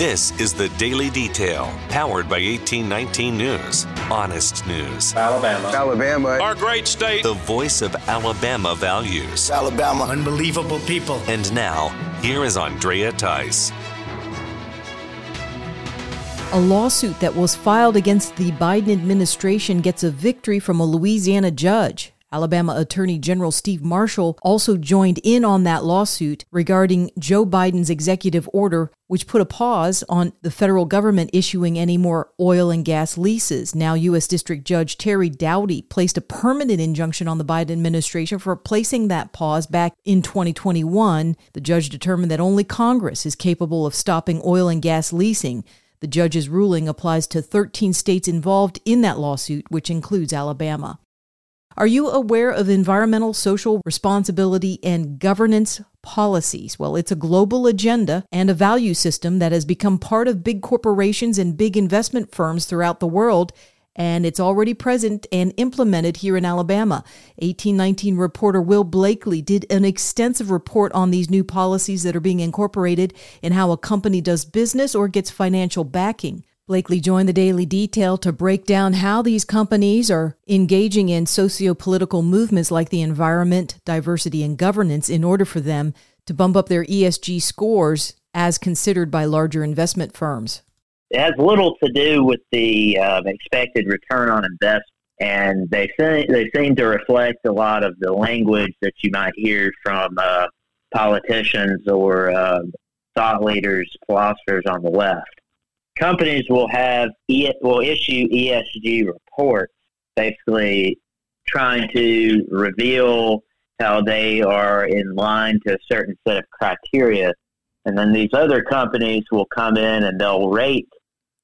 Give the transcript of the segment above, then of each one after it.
This is the Daily Detail, powered by 1819 News. Honest news. Alabama. Alabama. Our great state. The voice of Alabama values. Alabama. Unbelievable people. And now, here is Andrea Tice. A lawsuit that was filed against the Biden administration gets a victory from a Louisiana judge. Alabama Attorney General Steve Marshall also joined in on that lawsuit regarding Joe Biden's executive order, which put a pause on the federal government issuing any more oil and gas leases. Now, U.S. District Judge Terry Doughty placed a permanent injunction on the Biden administration for placing that pause back in 2021. The judge determined that only Congress is capable of stopping oil and gas leasing. The judge's ruling applies to 13 states involved in that lawsuit, which includes Alabama. Are you aware of environmental, social responsibility, and governance policies? Well, it's a global agenda and a value system that has become part of big corporations and big investment firms throughout the world, and it's already present and implemented here in Alabama. 1819 reporter Will Blakeley did an extensive report on these new policies that are being incorporated in how a company does business or gets financial backing. Blakeley joined the Daily Detail to break down how these companies are engaging in socio political movements like the environment, diversity, and governance in order for them to bump up their ESG scores as considered by larger investment firms. It has little to do with the uh, expected return on investment, and they they seem to reflect a lot of the language that you might hear from uh, politicians or uh, thought leaders, philosophers on the left companies will have will issue ESG reports, basically trying to reveal how they are in line to a certain set of criteria, and then these other companies will come in and they'll rate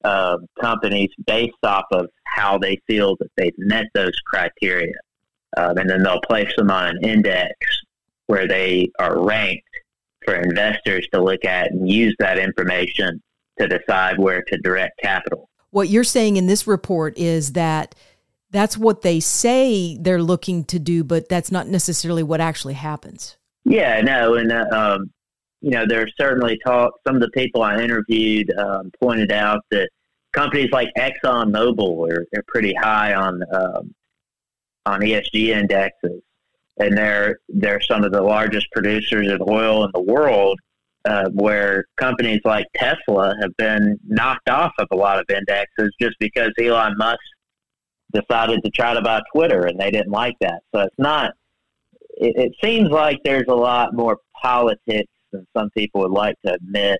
uh, companies based off of how they feel that they've met those criteria, um, and then they'll place them on an index where they are ranked for investors to look at and use that information to decide where to direct capital. What you're saying in this report is that that's what they say they're looking to do, but that's not necessarily what actually happens. Yeah, no, and uh, um, you know, there's certainly talk. Some of the people I interviewed um, pointed out that companies like Exxon Mobil are, are pretty high on um, on ESG indexes, and they're they're some of the largest producers of oil in the world uh, where companies like Tesla have been knocked off of a lot of indexes just because Elon Musk decided to try to buy Twitter and they didn't like that. So it's not, it, it seems like there's a lot more politics than some people would like to admit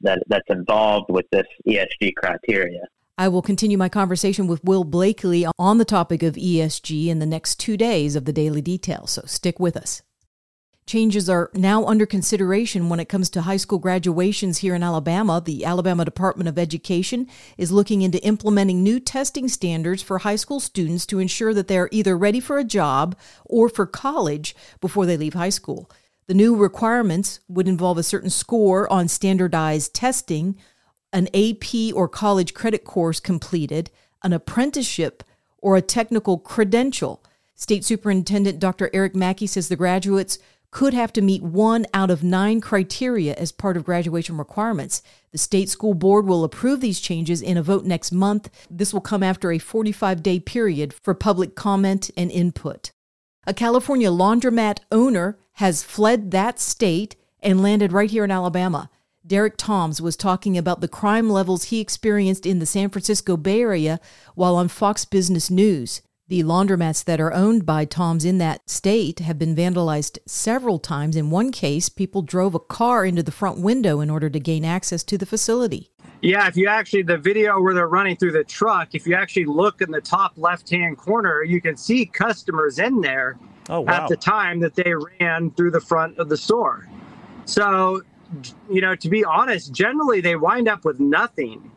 that that's involved with this ESG criteria. I will continue my conversation with Will Blakeley on the topic of ESG in the next two days of the Daily Detail, so stick with us. Changes are now under consideration when it comes to high school graduations here in Alabama. The Alabama Department of Education is looking into implementing new testing standards for high school students to ensure that they are either ready for a job or for college before they leave high school. The new requirements would involve a certain score on standardized testing, an AP or college credit course completed, an apprenticeship, or a technical credential. State Superintendent Dr. Eric Mackey says the graduates could have to meet one out of nine criteria as part of graduation requirements. The state school board will approve these changes in a vote next month. This will come after a 45 day period for public comment and input. A California laundromat owner has fled that state and landed right here in Alabama. Derek Toms was talking about the crime levels he experienced in the San Francisco Bay Area while on Fox Business News. The laundromats that are owned by Toms in that state have been vandalized several times. In one case, people drove a car into the front window in order to gain access to the facility. Yeah, if you actually, the video where they're running through the truck, if you actually look in the top left hand corner, you can see customers in there oh, wow. at the time that they ran through the front of the store. So, you know, to be honest, generally they wind up with nothing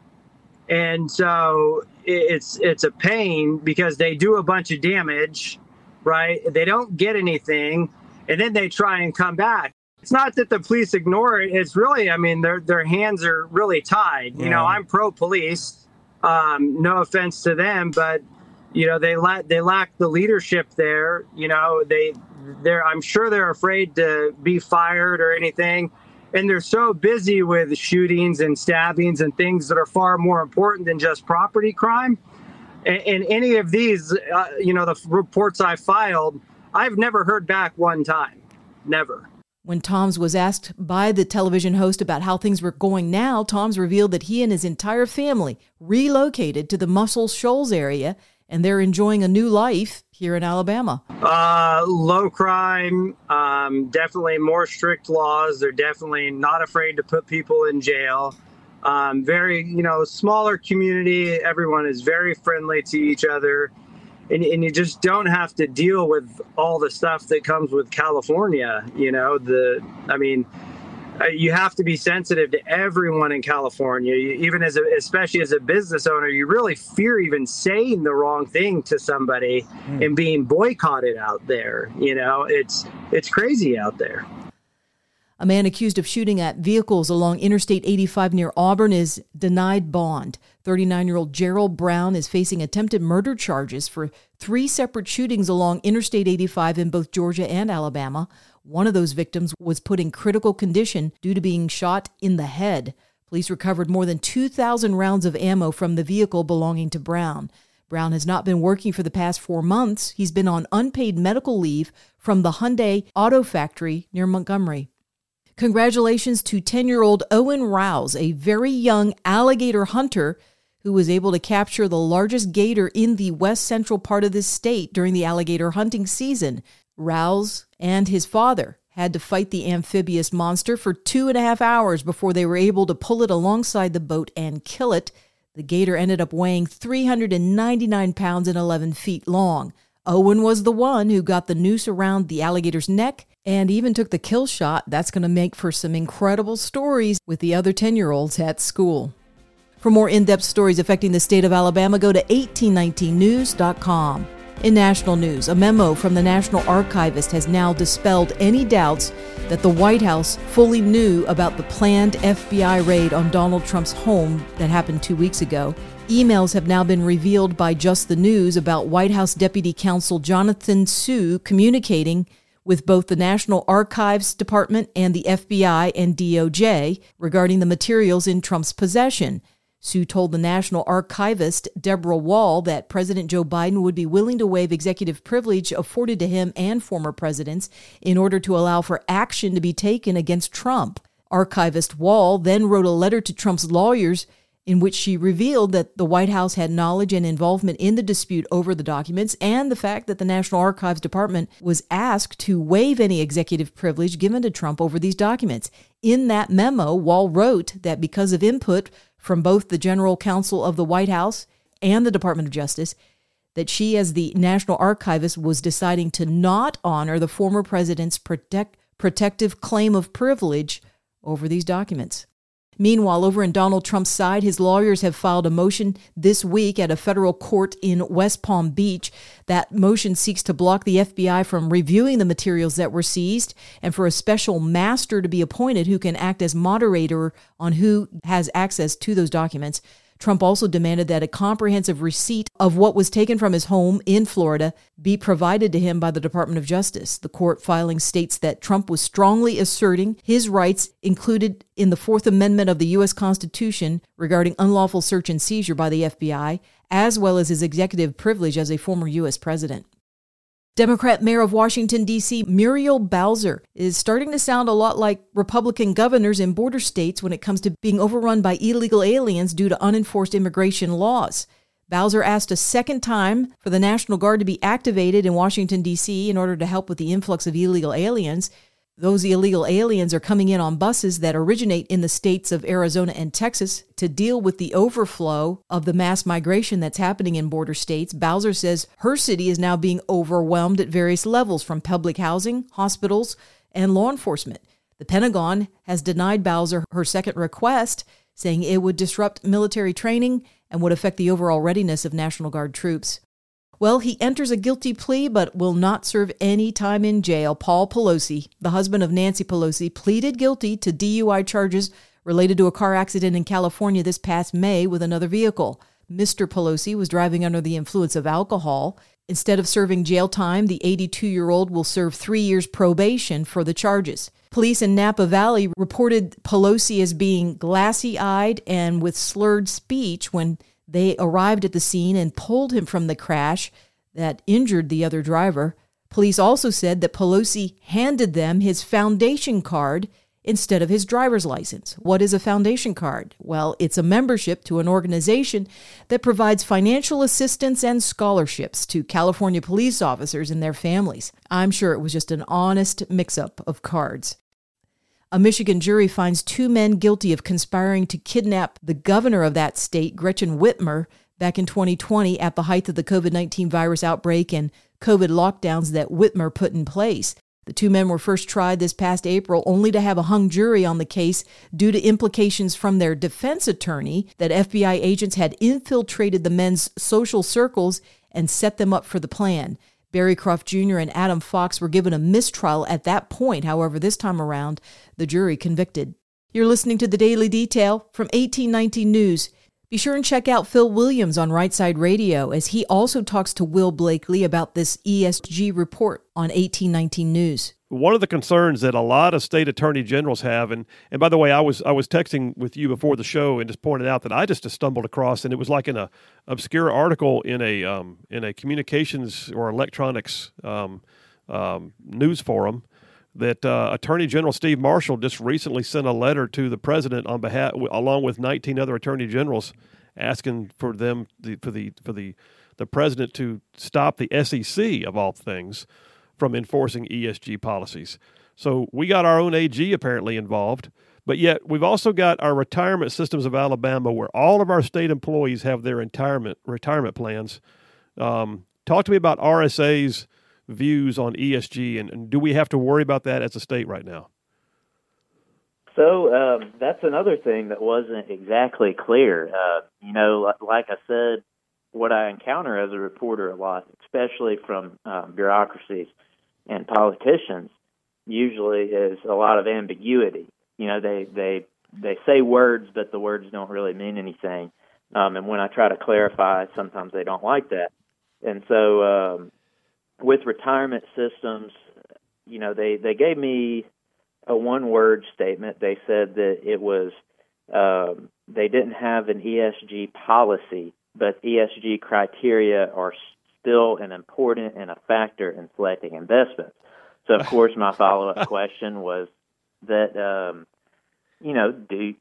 and so it's it's a pain because they do a bunch of damage, right? They don't get anything, and then they try and come back. It's not that the police ignore it. It's really, I mean, their their hands are really tied. Yeah. You know, I'm pro police. Um, no offense to them, but you know they lack they lack the leadership there. You know, they they're I'm sure they're afraid to be fired or anything and they're so busy with shootings and stabbings and things that are far more important than just property crime. And, any of these, uh, you know, the reports I filed, I've never heard back one time. Never. When Toms was asked by the television host about how things were going now, Toms revealed that he and his entire family relocated to the Muscle Shoals area and they're enjoying a new life here in Alabama. Uh, low crime, um, definitely more strict laws. They're definitely not afraid to put people in jail. Um, very, you know, smaller community. Everyone is very friendly to each other and, and you just don't have to deal with all the stuff that comes with California. You know, the I mean, uh, you have to be sensitive to everyone in California. You, even as a, especially as a business owner, you really fear even saying the wrong thing to somebody mm. and being boycotted out there. You know, it's it's crazy out there. A man accused of shooting at vehicles along Interstate 85 near Auburn is denied bond. 39 year old Gerald Brown is facing attempted murder charges for three separate shootings along Interstate 85 in both Georgia and Alabama. One of those victims was put in critical condition due to being shot in the head. Police recovered more than 2,000 rounds of ammo from the vehicle belonging to Brown. Brown has not been working for the past four months. He's been on unpaid medical leave from the Hyundai Auto Factory near Montgomery. Congratulations to 10 year old Owen Rouse, a very young alligator hunter who was able to capture the largest gator in the west central part of the state during the alligator hunting season. Rouse and his father had to fight the amphibious monster for two and a half hours before they were able to pull it alongside the boat and kill it. The gator ended up weighing 399 pounds and 11 feet long. Owen was the one who got the noose around the alligator's neck and even took the kill shot. That's going to make for some incredible stories with the other 10 year olds at school. For more in depth stories affecting the state of Alabama, go to 1819news.com. In national news, a memo from the National Archivist has now dispelled any doubts that the White House fully knew about the planned FBI raid on Donald Trump's home that happened two weeks ago. Emails have now been revealed by Just the News about White House Deputy Counsel Jonathan Su communicating with both the National Archives Department and the FBI and DOJ regarding the materials in Trump's possession. Su told the National Archivist, Deborah Wall, that President Joe Biden would be willing to waive executive privilege afforded to him and former presidents in order to allow for action to be taken against Trump. Archivist Wall then wrote a letter to Trump's lawyers in which she revealed that the White House had knowledge and involvement in the dispute over the documents and the fact that the National Archives Department was asked to waive any executive privilege given to Trump over these documents. In that memo, Wall wrote that because of input from both the General Counsel of the White House and the Department of Justice, that she, as the National Archivist, was deciding to not honor the former president's protect, protective claim of privilege over these documents. Meanwhile, over in Donald Trump's side, his lawyers have filed a motion this week at a federal court in West Palm Beach. That motion seeks to block the FBI from reviewing the materials that were seized and for a special master to be appointed who can act as moderator on who has access to those documents. Trump also demanded that a comprehensive receipt of what was taken from his home in Florida be provided to him by the Department of Justice. The court filing states that Trump was strongly asserting his rights included in the Fourth Amendment of the U.S. Constitution regarding unlawful search and seizure by the FBI, as well as his executive privilege as a former U.S. president. Democrat Mayor of Washington, D.C., Muriel Bowser, is starting to sound a lot like Republican governors in border states when it comes to being overrun by illegal aliens due to unenforced immigration laws. Bowser asked a second time for the National Guard to be activated in Washington, D.C., in order to help with the influx of illegal aliens. Those illegal aliens are coming in on buses that originate in the states of Arizona and Texas to deal with the overflow of the mass migration that's happening in border states. Bowser says her city is now being overwhelmed at various levels from public housing, hospitals, and law enforcement. The Pentagon has denied Bowser her second request, saying it would disrupt military training and would affect the overall readiness of National Guard troops. Well, he enters a guilty plea but will not serve any time in jail. Paul Pelosi, the husband of Nancy Pelosi, pleaded guilty to DUI charges related to a car accident in California this past May with another vehicle. Mr. Pelosi was driving under the influence of alcohol. Instead of serving jail time, the 82 year old will serve three years probation for the charges. Police in Napa Valley reported Pelosi as being glassy eyed and with slurred speech when they arrived at the scene and pulled him from the crash that injured the other driver. Police also said that Pelosi handed them his foundation card instead of his driver's license. What is a foundation card? Well, it's a membership to an organization that provides financial assistance and scholarships to California police officers and their families. I'm sure it was just an honest mix up of cards. A Michigan jury finds two men guilty of conspiring to kidnap the governor of that state, Gretchen Whitmer, back in 2020 at the height of the COVID 19 virus outbreak and COVID lockdowns that Whitmer put in place. The two men were first tried this past April, only to have a hung jury on the case due to implications from their defense attorney that FBI agents had infiltrated the men's social circles and set them up for the plan. Barry Croft Jr. and Adam Fox were given a mistrial at that point. However, this time around, the jury convicted. You're listening to the Daily Detail from 1819 News. Be sure and check out Phil Williams on Right Side Radio as he also talks to Will Blakeley about this ESG report on 1819 News. One of the concerns that a lot of state attorney generals have, and, and by the way, I was I was texting with you before the show and just pointed out that I just stumbled across, and it was like in a obscure article in a um, in a communications or electronics um, um, news forum that uh, Attorney General Steve Marshall just recently sent a letter to the president on behalf, along with 19 other attorney generals, asking for them the, for the for the the president to stop the SEC of all things from enforcing ESG policies. So we got our own AG apparently involved, but yet we've also got our retirement systems of Alabama, where all of our state employees have their retirement retirement plans. Um, talk to me about RSA's views on ESG, and, and, do we have to worry about that as a state right now? So um, that's another thing that wasn't exactly clear. Uh, you know, like I said, what I encounter as a reporter a lot, especially from um, bureaucracies and politicians, usually is a lot of ambiguity. You know, they they they say words, but the words don't really mean anything. Um, and when I try to clarify, sometimes they don't like that. And so, um, with retirement systems, you know, they they gave me a one word statement. They said that it was um, they didn't have an ESG policy, but ESG criteria are still an important and a factor in selecting investments. So, of course, my follow up question was that um, you know do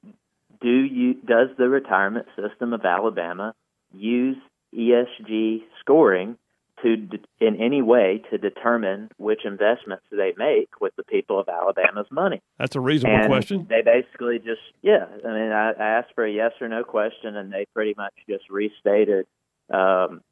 do you does the retirement system of Alabama use ESG scoring to in any way to determine which investments they make with the people of Alabama's money. That's a reasonable and question. They basically just yeah. I mean, I, I asked for a yes or no question, and they pretty much just restated um,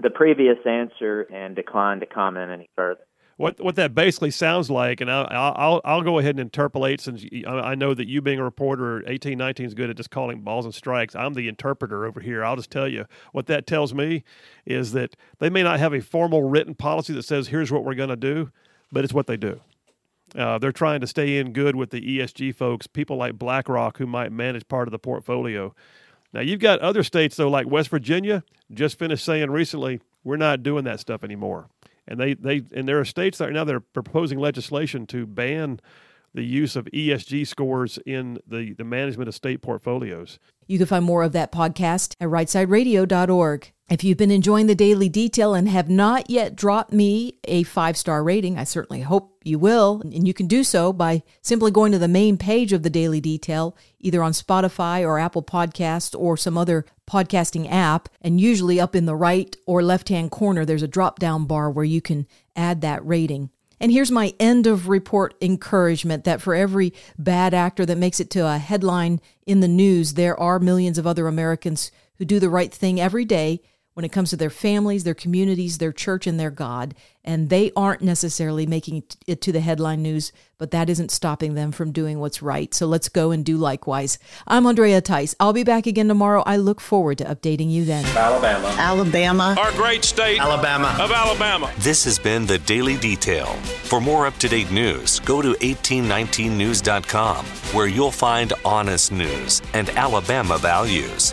the previous answer and declined to comment any further what what that basically sounds like, and I'll I'll, I'll go ahead and interpolate since I know that you being a reporter, eighteen nineteen is good at just calling balls and strikes. I'm the interpreter over here. I'll just tell you what that tells me is that they may not have a formal written policy that says here's what we're going to do, but it's what they do. Uh, they're trying to stay in good with the ESG folks, people like BlackRock who might manage part of the portfolio. Now you've got other states though, like West Virginia, just finished saying recently we're not doing that stuff anymore. And they they and there are states that are now they're proposing legislation to ban the use of ESG scores in the, the management of state portfolios. You can find more of that podcast at rightsideradio.org. If you've been enjoying the daily detail and have not yet dropped me a five star rating, I certainly hope you will. And you can do so by simply going to the main page of the daily detail, either on Spotify or Apple Podcast or some other podcasting app. And usually up in the right or left hand corner, there's a drop down bar where you can add that rating. And here's my end of report encouragement that for every bad actor that makes it to a headline in the news, there are millions of other Americans who do the right thing every day when it comes to their families, their communities, their church, and their God. And they aren't necessarily making it to the headline news, but that isn't stopping them from doing what's right. So let's go and do likewise. I'm Andrea Tice. I'll be back again tomorrow. I look forward to updating you then. Alabama. Alabama. Our great state. Alabama. Of Alabama. This has been the Daily Detail. For more up to date news, go to 1819news.com, where you'll find honest news and Alabama values.